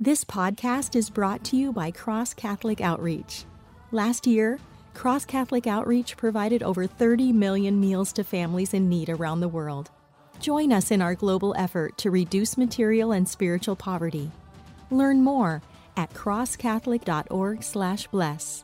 This podcast is brought to you by Cross Catholic Outreach. Last year, Cross Catholic Outreach provided over 30 million meals to families in need around the world. Join us in our global effort to reduce material and spiritual poverty. Learn more at crosscatholic.org/bless.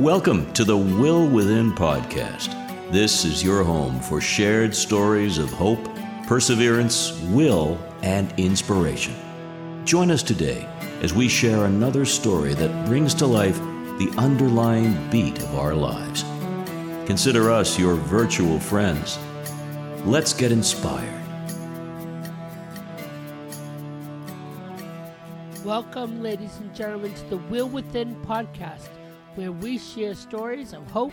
Welcome to the Will Within podcast. This is your home for shared stories of hope, perseverance, will, and inspiration. Join us today as we share another story that brings to life the underlying beat of our lives. Consider us your virtual friends. Let's get inspired. Welcome, ladies and gentlemen, to the Will Within podcast where we share stories of hope,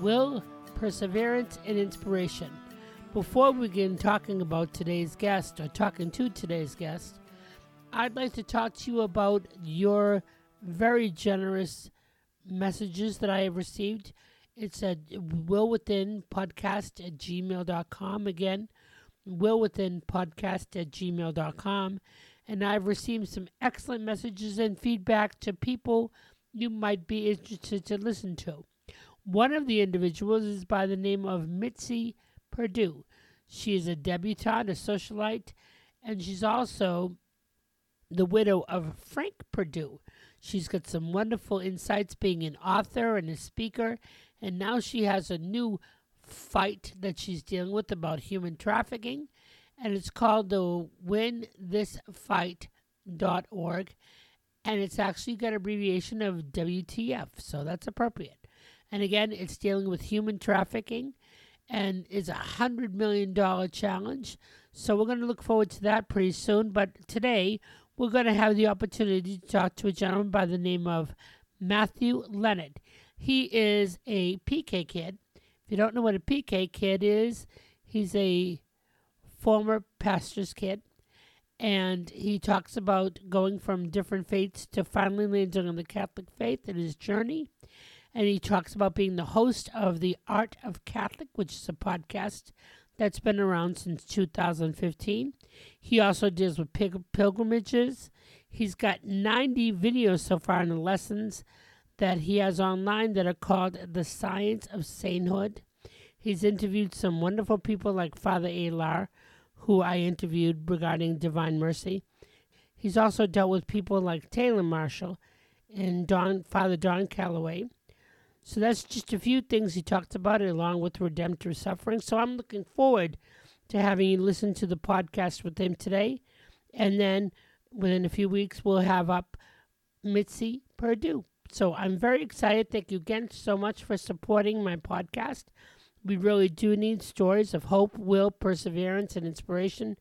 will, perseverance, and inspiration. Before we begin talking about today's guest or talking to today's guest, I'd like to talk to you about your very generous messages that I have received. It's at Will Within Podcast at gmail.com. Again, Will Within Podcast at gmail.com. And I've received some excellent messages and feedback to people you might be interested to listen to. One of the individuals is by the name of Mitzi Perdue. She is a debutante, a socialite, and she's also the widow of Frank Perdue. She's got some wonderful insights being an author and a speaker, and now she has a new fight that she's dealing with about human trafficking, and it's called the WinThisFight.org and it's actually got abbreviation of WTF, so that's appropriate. And again, it's dealing with human trafficking and is a hundred million dollar challenge. So we're going to look forward to that pretty soon. But today we're going to have the opportunity to talk to a gentleman by the name of Matthew Leonard. He is a PK kid. If you don't know what a PK kid is, he's a former pastor's kid and he talks about going from different faiths to finally landing on the Catholic faith in his journey. And he talks about being the host of the Art of Catholic, which is a podcast that's been around since 2015. He also deals with pilgrimages. He's got 90 videos so far in the lessons that he has online that are called The Science of Sainthood. He's interviewed some wonderful people like Father Alar, who I interviewed regarding Divine Mercy. He's also dealt with people like Taylor Marshall and Don, Father Don Calloway. So that's just a few things he talked about, along with redemptive suffering. So I'm looking forward to having you listen to the podcast with him today. And then within a few weeks, we'll have up Mitzi Perdue. So I'm very excited. Thank you again so much for supporting my podcast. We really do need stories of hope, will, perseverance, and inspiration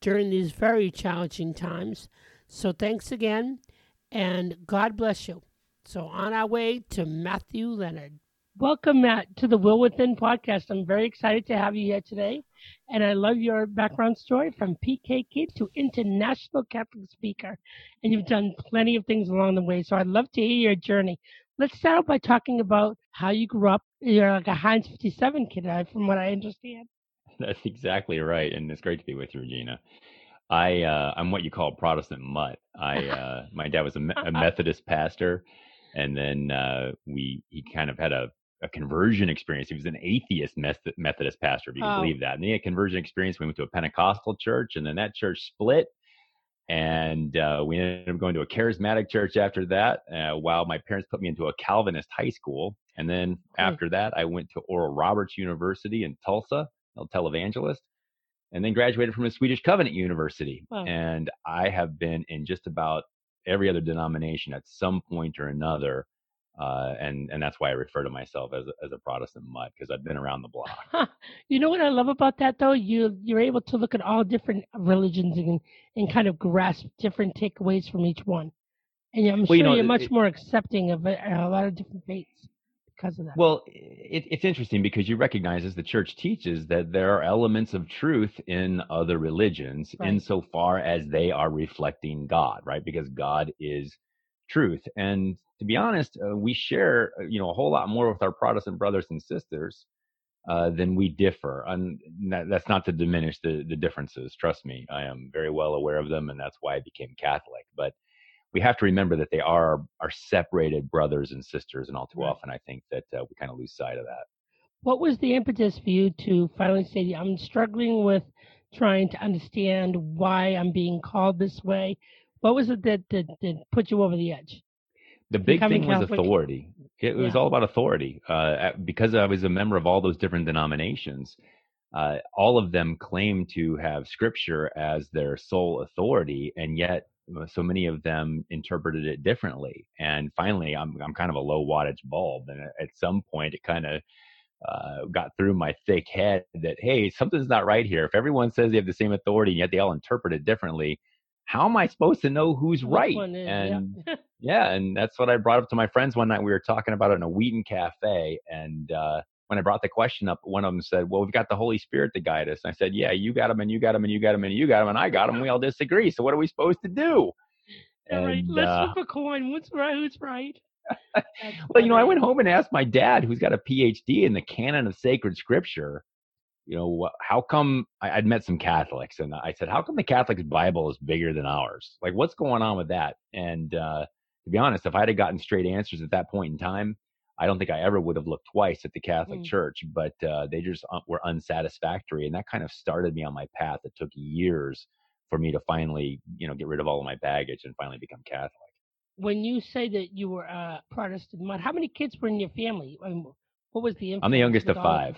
during these very challenging times. So thanks again, and God bless you. So on our way to Matthew Leonard. Welcome, Matt, to the Will Within podcast. I'm very excited to have you here today. And I love your background story from PK kid to international Catholic speaker. And you've done plenty of things along the way. So I'd love to hear your journey. Let's start out by talking about how you grew up. You're like a Heinz 57 kid, from what I understand. That's exactly right, and it's great to be with you, Regina. I uh, I'm what you call Protestant mutt. I uh, my dad was a, a, Methodist pastor, and then uh, we he kind of had a, a conversion experience. He was an atheist Methodist pastor, if you can oh. believe that. And he had a conversion experience. We went to a Pentecostal church, and then that church split, and uh, we ended up going to a charismatic church after that. Uh, while my parents put me into a Calvinist high school, and then after that, I went to Oral Roberts University in Tulsa, a televangelist, and then graduated from a Swedish Covenant University. And I have been in just about every other denomination at some point or another. Uh, and and that's why I refer to myself as a, as a Protestant mutt because I've been around the block. You know what I love about that though? You you're able to look at all different religions and and kind of grasp different takeaways from each one. And I'm Well, sure you know, you're much it- more accepting of a, a lot of different faiths because of that. Well, it, it's interesting because you recognize as the church teaches that there are elements of truth in other religions Right. insofar as they are reflecting God, right? Because God is truth. And to be honest, uh, we share, uh, you know, a whole lot more with our Protestant brothers and sisters uh, than we differ. And that, that's not to diminish the, the differences. Trust me, I am very well aware of them, and that's why I became Catholic. But we have to remember that they are our separated brothers and sisters, and all too often I think that uh, we kind of lose sight of that. what was the impetus for you to finally say, I'm struggling with trying to understand why I'm being called this way? What was it that, that, that put you over the edge? The big Becoming thing was Catholic? authority. It was Yeah. all about authority. Uh, because I was a member of all those different denominations, uh, all of them claim to have Scripture as their sole authority, and yet uh, so many of them interpreted it differently. And finally, I'm I'm kind of a low wattage bulb, and at- at some point, it kind of uh, got through my thick head that hey, something's not right here. If everyone says they have the same authority, and yet they all interpret it differently, how am I supposed to know who's Which right? is- and yeah. yeah, and that's what I brought up to my friends one night. We were talking about it in a Wheaton cafe, and uh, when I brought the question up, one of them said, "Well, we've got the Holy Spirit to guide us." And I said, "Yeah, you got him, and you got him, and you got him, and you got him, and I got him. We all disagree. So what are we supposed to do?" All right, let's uh, flip a coin. What's right? Who's right? Well, you know, I went home and asked my dad, who's got a PhD in the canon of sacred scripture. You know, how come I, I'd met some Catholics, and I said, "How come the Catholics' Bible is bigger than ours? Like, what's going on with that?" And uh, to be honest, if I'd have gotten straight answers at that point in time, I don't think I ever would have looked twice at the Catholic Mm. Church. But uh, they just uh, were unsatisfactory, and that kind of started me on my path. It took years for me to finally, you know, get rid of all of my baggage and finally become Catholic. When you say that you were a Protestant, how many kids were in your family? I mean, what was the I'm the youngest of five.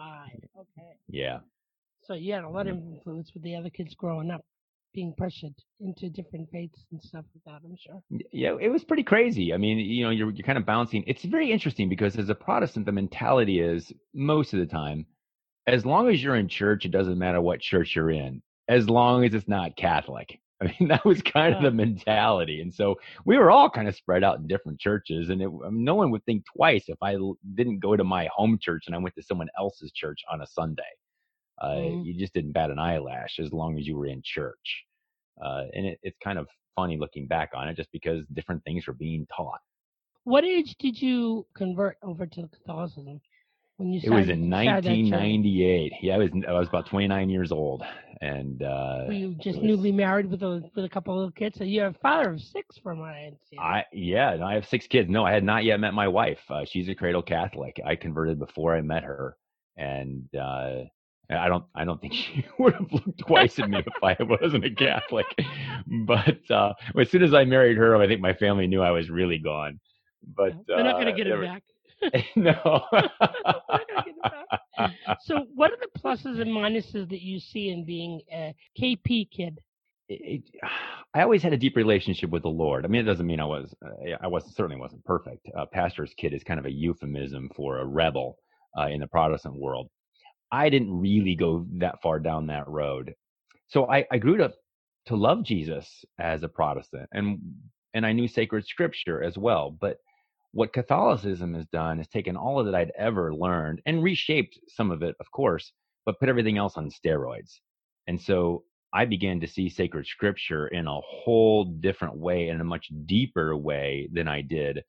Five. Okay. Yeah. So you had a lot mm-hmm. of influence with the other kids growing up, being pressured into different faiths and stuff like that. I'm sure. yeah, it was pretty crazy. I mean, you know, you're you're kind of bouncing. It's very interesting because as a Protestant, the mentality is most of the time, as long as you're in church, it doesn't matter what church you're in, as long as it's not Catholic. I mean, that was kind of the mentality, and so we were all kind of spread out in different churches, and it, I mean, no one would think twice if I didn't go to my home church and I went to someone else's church on a Sunday. Uh, Mhm. You just didn't bat an eyelash as long as you were in church. Uh, and it, it's kind of funny looking back on it just because different things were being taught. What age did you convert over to Catholicism? When you It was in started that journey? 1998. Yeah, I was I was about 29 years old, and uh, Were you just was- newly married with a with a couple of little kids? So you're a father of six, from what I understand. I yeah, no, I have six kids. No, I had not yet met my wife. Uh, she's a cradle Catholic. I converted before I met her, and uh, I don't I don't think she would have looked twice at me if I wasn't a Catholic. But uh, as soon as I married her, I think my family knew I was really gone. But They're not going to uh, get it back. no. So, what are the pluses and minuses that you see in being a KP kid? it, I always had a deep relationship with the Lord. I mean, it doesn't mean I was, uh, I was certainly wasn't perfect. Uh, pastor's kid is kind of a euphemism for a rebel uh, in the Protestant world. I didn't really go that far down that road, so I, I grew to to love Jesus as a Protestant, and and I knew sacred scripture as well. But what Catholicism has done is taken all of that I'd ever learned and reshaped some of it, of course, but put everything else on steroids. And so I began to see sacred scripture in a whole different way, in a much deeper way than I did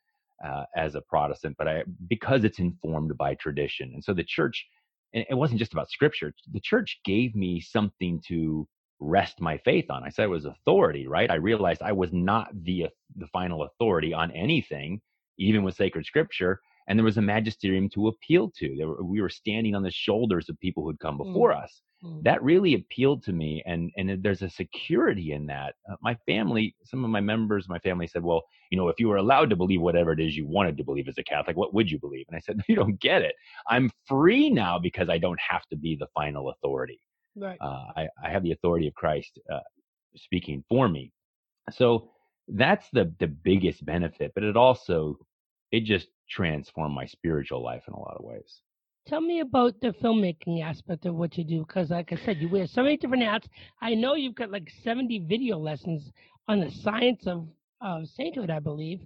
uh, as a Protestant. But I, because it's informed by tradition, and so the church, and it wasn't just about scripture. The church gave me something to rest my faith on. I said it was authority, right? I realized I was not the the final authority on anything, even with sacred scripture. And there was a magisterium to appeal to. There were, we were standing on the shoulders of people who'd come before us Mm. that really appealed to me and and there's a security in that uh, my family some of my members of my family said well you know if you were allowed to believe whatever it is you wanted to believe as a catholic what would you believe and i said you don't get it i'm free now because i don't have to be the final authority Right. uh, I, I have the authority of christ uh, speaking for me so that's the the biggest benefit. But it also it just transformed my spiritual life in a lot of ways. Tell me about the filmmaking aspect of what you do, because like I said, you wear so many different hats. I know you've got like 70 video lessons on the science of, of sainthood, I believe.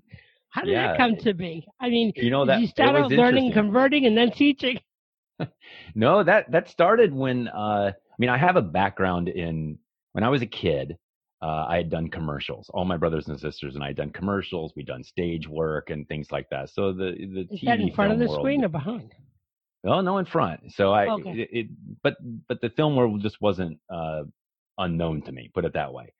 How did Yeah. that come to be? I mean, You know that you start out learning, converting, and then teaching. No, that that started when uh, I mean I have a background in when I was a kid. Uh, I had done commercials. All my brothers and sisters and I had done commercials. We'd done stage work and things like that. So the the Is TV that in front of the world- screen or behind? Oh no, in front. So I Okay. it, it but but the film world just wasn't uh, unknown to me. Put it that way.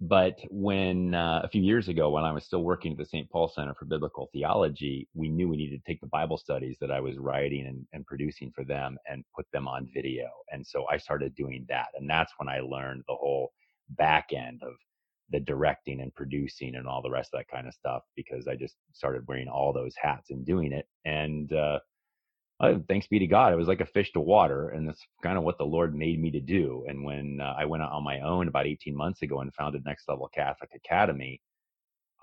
But when uh, a few years ago, when I was still working at the St. Paul Center for Biblical Theology, we knew we needed to take the Bible studies that I was writing and, and producing for them and put them on video. And so I started doing that, and that's when I learned the whole back end of the directing and producing and all the rest of that kind of stuff because I just started wearing all those hats and doing it. And uh, uh, thanks be to God, it was like a fish to water, and that's kind of what the Lord made me to do. And when uh, I went out on my own about 18 months ago and founded Next Level Catholic Academy,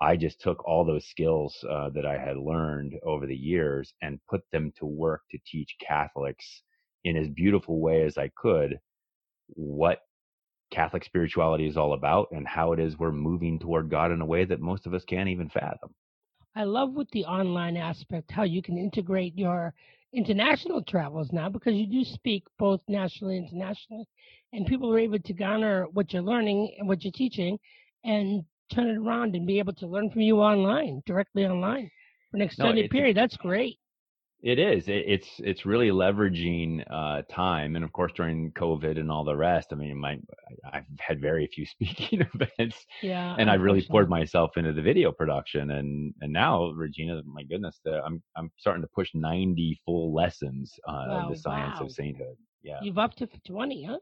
I just took all those skills uh, that I had learned over the years and put them to work to teach Catholics in as beautiful way as I could what Catholic spirituality is all about and how it is we're moving toward God in a way that most of us can't even fathom. I love with the online aspect how you can integrate your international travels now because you do speak both nationally and internationally, and people are able to garner what you're learning and what you're teaching and turn it around and be able to learn from you online, directly online for an extended it's- period. That's great. It is. It, it's it's really leveraging uh, time, and of course during COVID and all the rest. I mean, my I've had very few speaking events, Yeah. and I've really poured myself into the video production, and and now Regina, my goodness, the, I'm I'm starting to push 90 full lessons uh, Wow, the science wow. of sainthood. Yeah. You've up to 20, huh?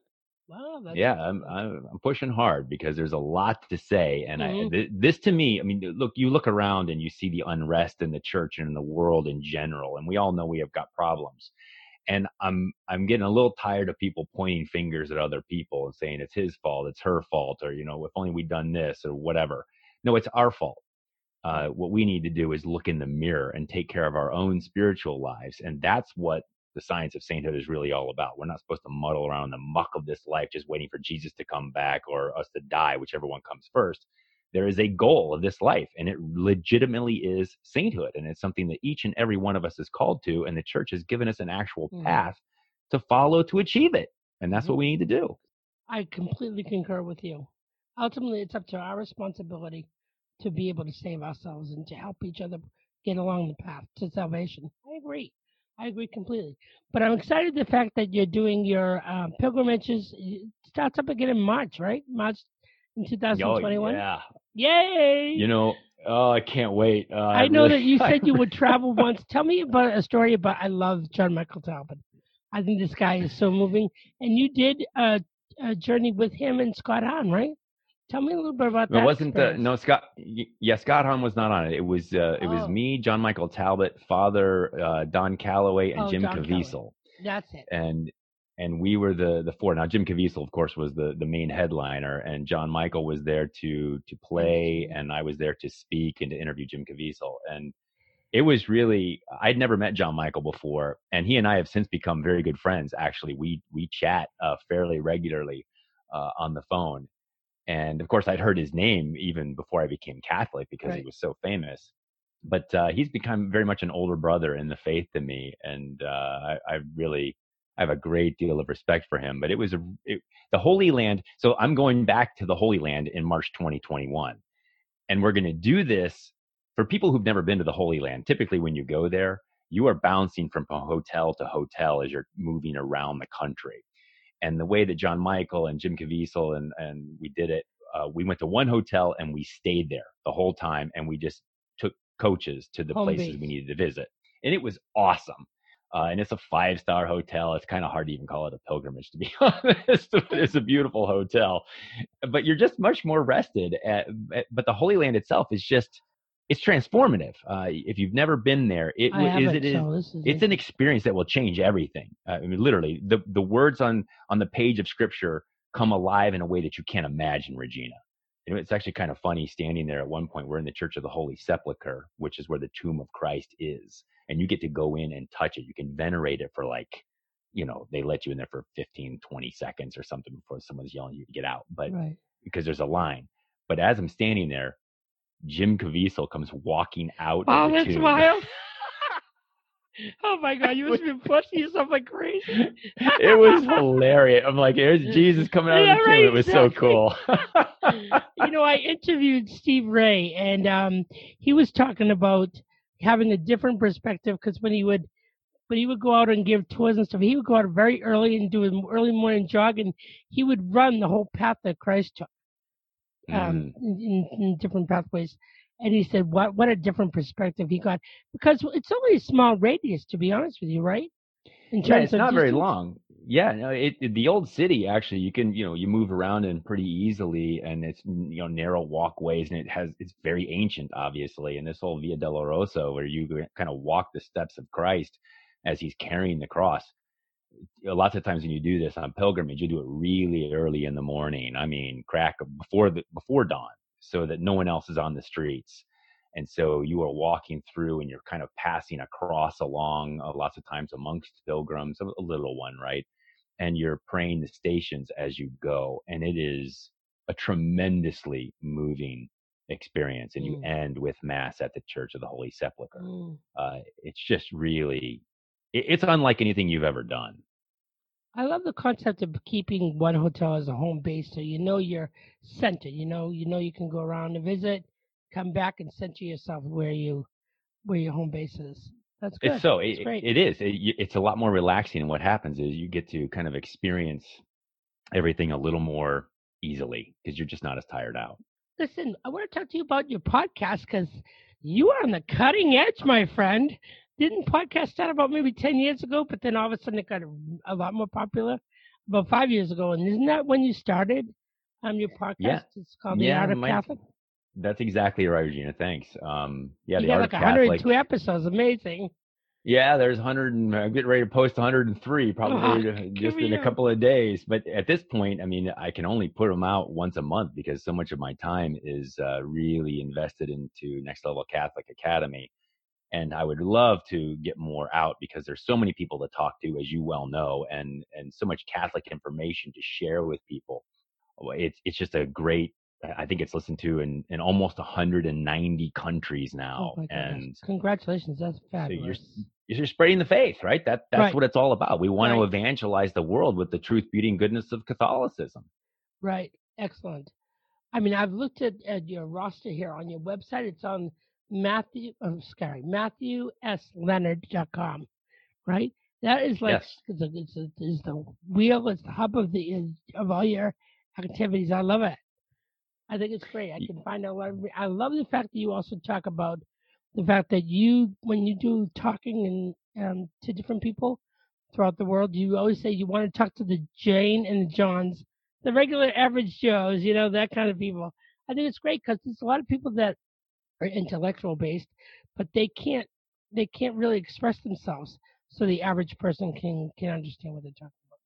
Wow. Yeah, I'm, I'm I'm pushing hard because there's a lot to say, and I Mhm. th- this to me, I mean, look, you look around and you see the unrest in the church and in the world in general, and we all know we have got problems, and I'm I'm getting a little tired of people pointing fingers at other people and saying it's his fault, it's her fault, or you know, if only we'd done this or whatever. No, it's our fault. Uh, what we need to do is look in the mirror and take care of our own spiritual lives, and that's what the science of sainthood is really all about. We're not supposed to muddle around in the muck of this life just waiting for Jesus to come back or us to die, whichever one comes first. There is a goal of this life, and it legitimately is sainthood. And it's something that each and every one of us is called to, and the church has given us an actual Mhm. path to follow to achieve it. And that's Mhm. what we need to do. I completely concur with you. Ultimately, it's up to our responsibility to be able to save ourselves and to help each other get along the path to salvation. I agree. I agree completely. But I'm excited the fact that you're doing your uh, pilgrimages. It starts up again in March, right? March in 2021. Oh, yeah. Yay! You know, oh, I can't wait. Uh, I know really- that you I said you would travel once. Tell me about a story about. I love John Michael Talbot. I think this guy is so moving. And you did a, a journey with him and Scott Hahn, right? Tell me a little bit about that. It wasn't the no Scott. y- Yeah, Scott Hahn was not on it. It was uh, it was Oh. me, John Michael Talbot, Father uh, Don Calloway, and Oh, Jim Don Calloway. Caviezel, That's it. and and we were the the four. Now Jim Caviezel, of course, was the the main headliner, and John Michael was there to to play, and I was there to speak and to interview Jim Caviezel, and it was really I'd never met John Michael before, and he and I have since become very good friends. Actually, we we chat uh, fairly regularly uh, on the phone, and of course I'd heard his name even before I became Catholic because he was so famous. But uh, he's become very much an older brother in the faith to me, and uh, I, I really I have a great deal of respect for him. But it was a it, the Holy Land. So I'm going back to the Holy Land in March 2021, and we're going to do this for people who've never been to the Holy Land. Typically, when you go there, you are bouncing from hotel to hotel as you're moving around the country. And the way that John Michael and Jim Caviezel and and we did it, uh, we went to one hotel and we stayed there the whole time, and we just took coaches to the Home places base. we needed to visit, and it was awesome. Uh, and it's a five star hotel. It's kind of hard to even call it a pilgrimage, to be honest. it's a beautiful hotel, but you're just much more rested. At, at- but the Holy Land itself is just it's transformative. Uh, if you've never been there, it is it is so this is it's an experience that will change everything. Uh, I mean, literally, the the words on on the page of scripture come alive in a way that you can't imagine, Regina. And it's actually kind of funny standing there at one point. We're in the Church of the Holy Sepulchre, which is where the tomb of Christ is. And you get to go in and touch it. You can venerate it for like, you know, they let you in there for 15, 20 seconds or something before someone's yelling you to get out. But Right. because there's a line. But as I'm standing there, Jim Caviezel comes walking out. Wow, of the that's wild. oh my God, you must have been pushing yourself like crazy. it was hilarious. I'm like, there's Jesus coming out Yeah, of the tomb. right, it was so cool. you know, I interviewed Steve Ray, and um, he was talking about having a different perspective because when he would when he would go out and give tours and stuff, he would go out very early and do an early morning jog, and he would run the whole path that Christ took um, Mm. in, in, different pathways. And he said, "What what a different perspective he got because it's only a small radius, to be honest with you, right? In yeah, it's of not very long. Yeah, no, it, it- the old city actually you can you know you move around in pretty easily, and it's you know narrow walkways, and it has it's very ancient, obviously, and this whole Via Dolorosa where you kind of walk the steps of Christ as he's carrying the cross. Lots of times when you do this on pilgrimage, you do it really early in the morning. I mean, crack before the before dawn, so that no one else is on the streets. And so you are walking through and you're kind of passing across along uh, lots of times amongst pilgrims, a, a little one, right? And you're praying the stations as you go. And it is a tremendously moving experience. And you Mm. end with Mass at the Church of the Holy Sepulchre. Mm. Uh, it's just really, it's unlike anything you've ever done. I love the concept of keeping one hotel as a home base, so you know you're centered. You know, you know you can go around and visit, come back and center yourself where you where your home base is. That's good. It's so That's it, great. it is. It, it's a lot more relaxing. And what happens is you get to kind of experience everything a little more easily because you're just not as tired out. Listen, I want to talk to you about your podcast because you are on the cutting edge, my friend. Didn't podcast start about maybe ten years ago, but then all of a sudden it got a, a lot more popular about five years ago. And isn't that when you started um, your podcast? Yeah. It's called The Yeah, Art of my- Catholic. That's exactly right, Regina. Thanks. Um, yeah, you the art like of 102 Catholic. episodes. Amazing. Yeah, there's 100. And, I'm getting ready to post 103 probably Oh, just in a couple of days. But at this point, I mean, I can only put them out once a month because so much of my time is uh, really invested into Next Level Catholic Academy. And I would love to get more out because there's so many people to talk to, as you well know, and and so much Catholic information to share with people. It's it's just a great. I think it's listened to in, in almost 190 countries oh now, oh and Congratulations. That's fabulous. you're you're spreading the faith, right? That that's Right. what it's all about. We want Right. to evangelize the world with the truth, beauty, and goodness of Catholicism. Right. Excellent. I mean, I've looked at, at your roster here on your website. It's on Matthew, I'm sorry, MatthewSLeonard.com, right? That is like, Yes. it's, a, it's, a, it's the wheel, it's the hub of the of all your activities. I love it. I think it's great. I can find out lot I love the fact that you also talk about the fact that you, when you do talking and um, to different people throughout the world, you always say you want to talk to the Jane and the Johns the regular average Joes, you know, that kind of people. I think it's great because there's a lot of people that are intellectual based, but they can't they can't really express themselves, so the average person can can understand what they're talking about.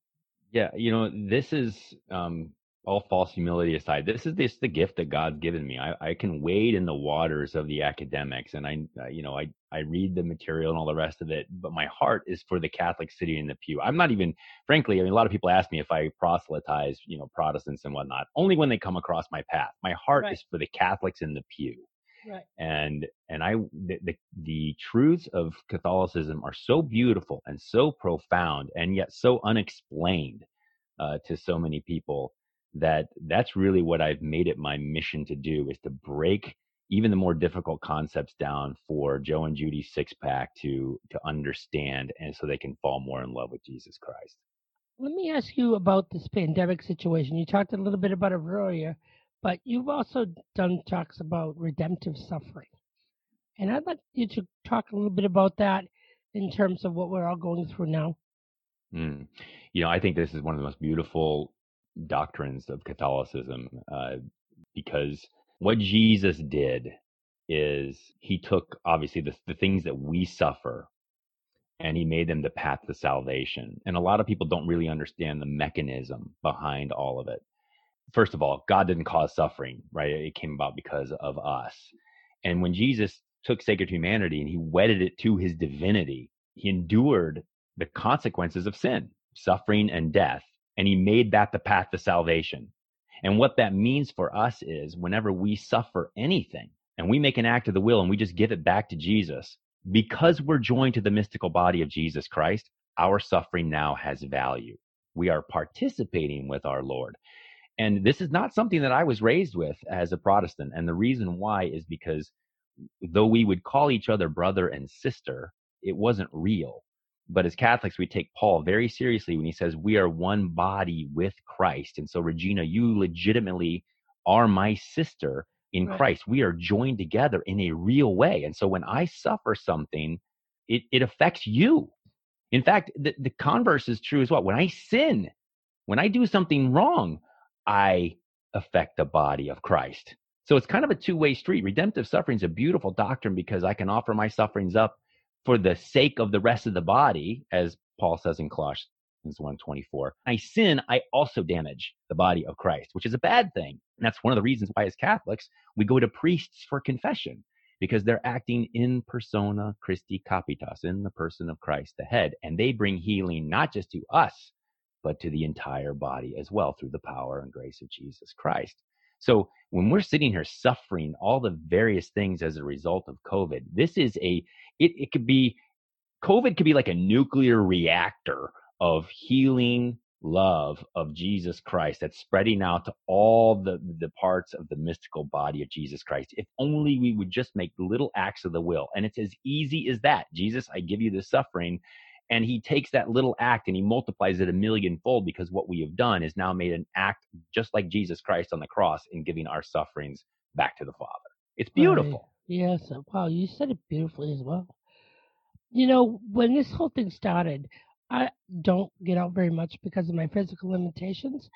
Yeah, you know, this is um, all false humility aside. This is this the gift that God's given me. I, I can wade in the waters of the academics, and I, uh, you know, I I read the material and all the rest of it. But my heart is for the Catholic city in the pew. I'm not even, frankly, I mean, a lot of people ask me if I proselytize, you know, Protestants and whatnot. Only when they come across my path. My heart Right. is for the Catholics in the pew. Right. and and I the, the the truths of Catholicism are so beautiful and so profound and yet so unexplained uh, to so many people that that's really what I've made it my mission to do is to break even the more difficult concepts down for Joe and Judy's six pack to to understand and so they can fall more in love with Jesus Christ. Let me ask you about this pandemic situation. You talked a little bit about it earlier, but you've also done talks about redemptive suffering. And I'd like you to talk a little bit about that in terms of what we're all going through now. Mm. You know, I think this is one of the most beautiful doctrines of Catholicism uh, because what Jesus did is he took obviously the, the things that we suffer and he made them the path to salvation. And a lot of people don't really understand the mechanism behind all of it. First of all, God didn't cause suffering, right? It came about because of us. And when Jesus took sacred humanity and he wedded it to his divinity, he endured the consequences of sin, suffering and death, and he made that the path to salvation. And what that means for us is whenever we suffer anything and we make an act of the will and we just give it back to Jesus, because we're joined to the mystical body of Jesus Christ, our suffering now has value. We are participating with our Lord. And this is not something that I was raised with as a Protestant. And the reason why is because though we would call each other brother and sister, it wasn't real. But as Catholics, we take Paul very seriously when he says we are one body with Christ. And so, Regina, you legitimately are my sister in right. Christ. We are joined together in a real way. And so, when I suffer something, it, it affects you. In fact, the, the converse is true as well. When I sin, when I do something wrong, I affect the body of Christ. So it's kind of a two way street. Redemptive suffering is a beautiful doctrine because I can offer my sufferings up for the sake of the rest of the body, as Paul says in Colossians 1:24. I sin, I also damage the body of Christ, which is a bad thing. And that's one of the reasons why, as Catholics, we go to priests for confession because they're acting in persona Christi Capitis, in the person of Christ, the head, and they bring healing not just to us, but to the entire body as well through the power and grace of Jesus Christ. So when we're sitting here suffering all the various things as a result of COVID, this is a, it, it could be, COVID could be like a nuclear reactor of healing love of Jesus Christ that's spreading out to all the, the parts of the mystical body of Jesus Christ. If only we would just make little acts of the will. And it's as easy as that. Jesus, I give you the suffering and he takes that little act and he multiplies it a million fold because what we have done is now made an act just like Jesus Christ on the cross in giving our sufferings back to the Father. It's beautiful. Right. Yes. Uh, wow. You said it beautifully as well. You know, when this whole thing started, I don't get out very much because of my physical limitations.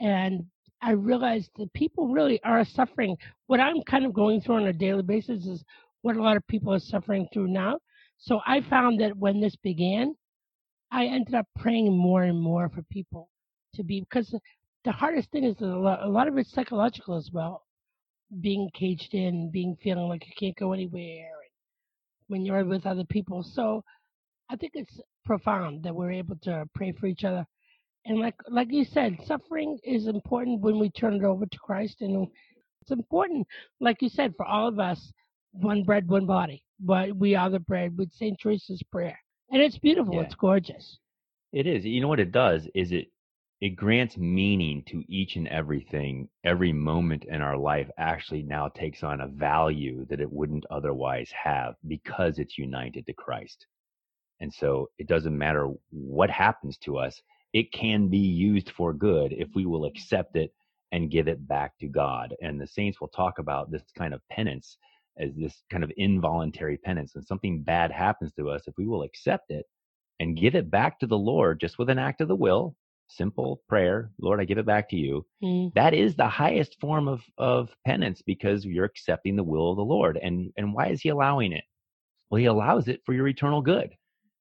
And I realized that people really are suffering. What I'm kind of going through on a daily basis is what a lot of people are suffering through now. So I found that when this began, I ended up praying more and more for people to be because the hardest thing is a lot, a lot of it's psychological as well. Being caged in, being feeling like you can't go anywhere, when you're with other people. So I think it's profound that we're able to pray for each other. And like like you said, suffering is important when we turn it over to Christ, and it's important, like you said, for all of us, one bread, one body but we are the bread with St. Teresa's prayer. And it's beautiful. Yeah. It's gorgeous. It is. You know what it does is it it grants meaning to each and everything. Every moment in our life actually now takes on a value that it wouldn't otherwise have because it's united to Christ. And so it doesn't matter what happens to us, it can be used for good if we will accept it and give it back to God. And the saints will talk about this kind of penance as this kind of involuntary penance. When something bad happens to us, if we will accept it and give it back to the Lord just with an act of the will, simple prayer, Lord, I give it back to you. Mm. That is the highest form of, of penance because you're accepting the will of the Lord. And, and why is he allowing it? Well, he allows it for your eternal good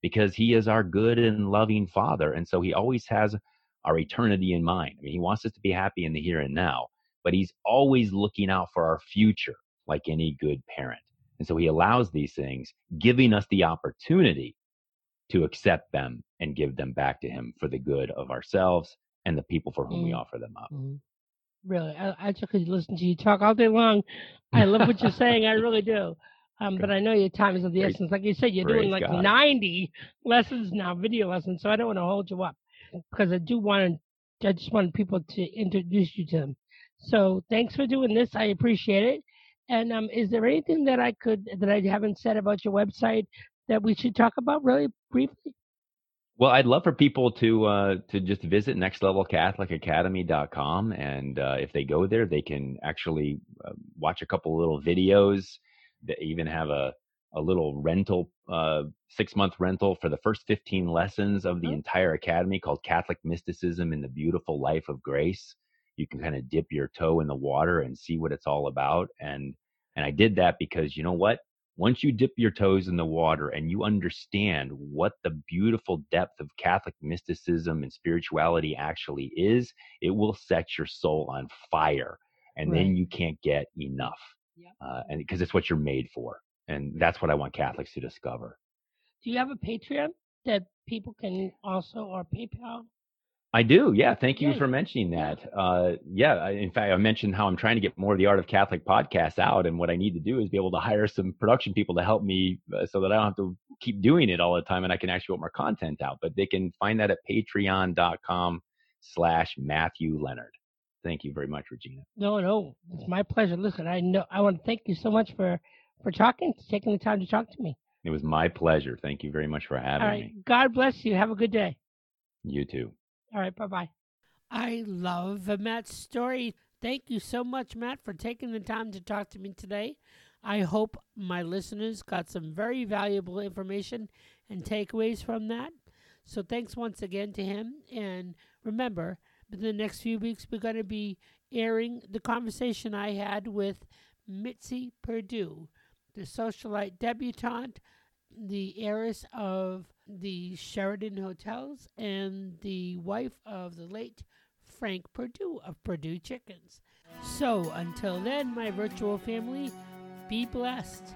because he is our good and loving father. And so he always has our eternity in mind. I mean, he wants us to be happy in the here and now, but he's always looking out for our future like any good parent. And so he allows these things, giving us the opportunity to accept them and give them back to him for the good of ourselves and the people for whom mm. we offer them up. Mm. Really, I, I just could listen to you talk all day long. I love what you're saying. I really do. Um, but I know your time is of the Praise, essence. Like you said, you're doing like God. 90 lessons now, video lessons. So I don't want to hold you up because I do want to, I just want people to introduce you to them. So thanks for doing this. I appreciate it. And um, is there anything that I could that I haven't said about your website that we should talk about really briefly? Well, I'd love for people to uh, to just visit nextlevelcatholicacademy.com, and uh, if they go there, they can actually uh, watch a couple little videos. They even have a a little rental, uh, six month rental for the first 15 lessons of the oh. entire academy called Catholic Mysticism in the Beautiful Life of Grace you can kind of dip your toe in the water and see what it's all about and and I did that because you know what once you dip your toes in the water and you understand what the beautiful depth of Catholic mysticism and spirituality actually is, it will set your soul on fire. And Right. then you can't get enough. Yep. Uh, and because it's what you're made for. And that's what I want Catholics to discover. Do you have a Patreon that people can also or PayPal? I do. Yeah. Thank you for mentioning that. Uh, yeah. I, in fact, I mentioned how I'm trying to get more of the Art of Catholic podcasts out. And what I need to do is be able to hire some production people to help me uh, so that I don't have to keep doing it all the time and I can actually put more content out. But they can find that at patreon.com slash Matthew Leonard. Thank you very much, Regina. No, no, it's my pleasure. Listen, I know I want to thank you so much for for talking, taking the time to talk to me. It was my pleasure. Thank you very much for having All right, me. God bless you. Have a good day. You too. All right, bye bye. I love Matt's story. Thank you so much, Matt, for taking the time to talk to me today. I hope my listeners got some very valuable information and takeaways from that. So thanks once again to him. And remember, in the next few weeks, we're going to be airing the conversation I had with Mitzi Perdue, the socialite debutante, the heiress of the Sheraton Hotels, and the wife of the late Frank Perdue of Perdue Chickens. So until then, my virtual family, be blessed.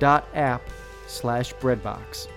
www.hollow.app slash breadbox.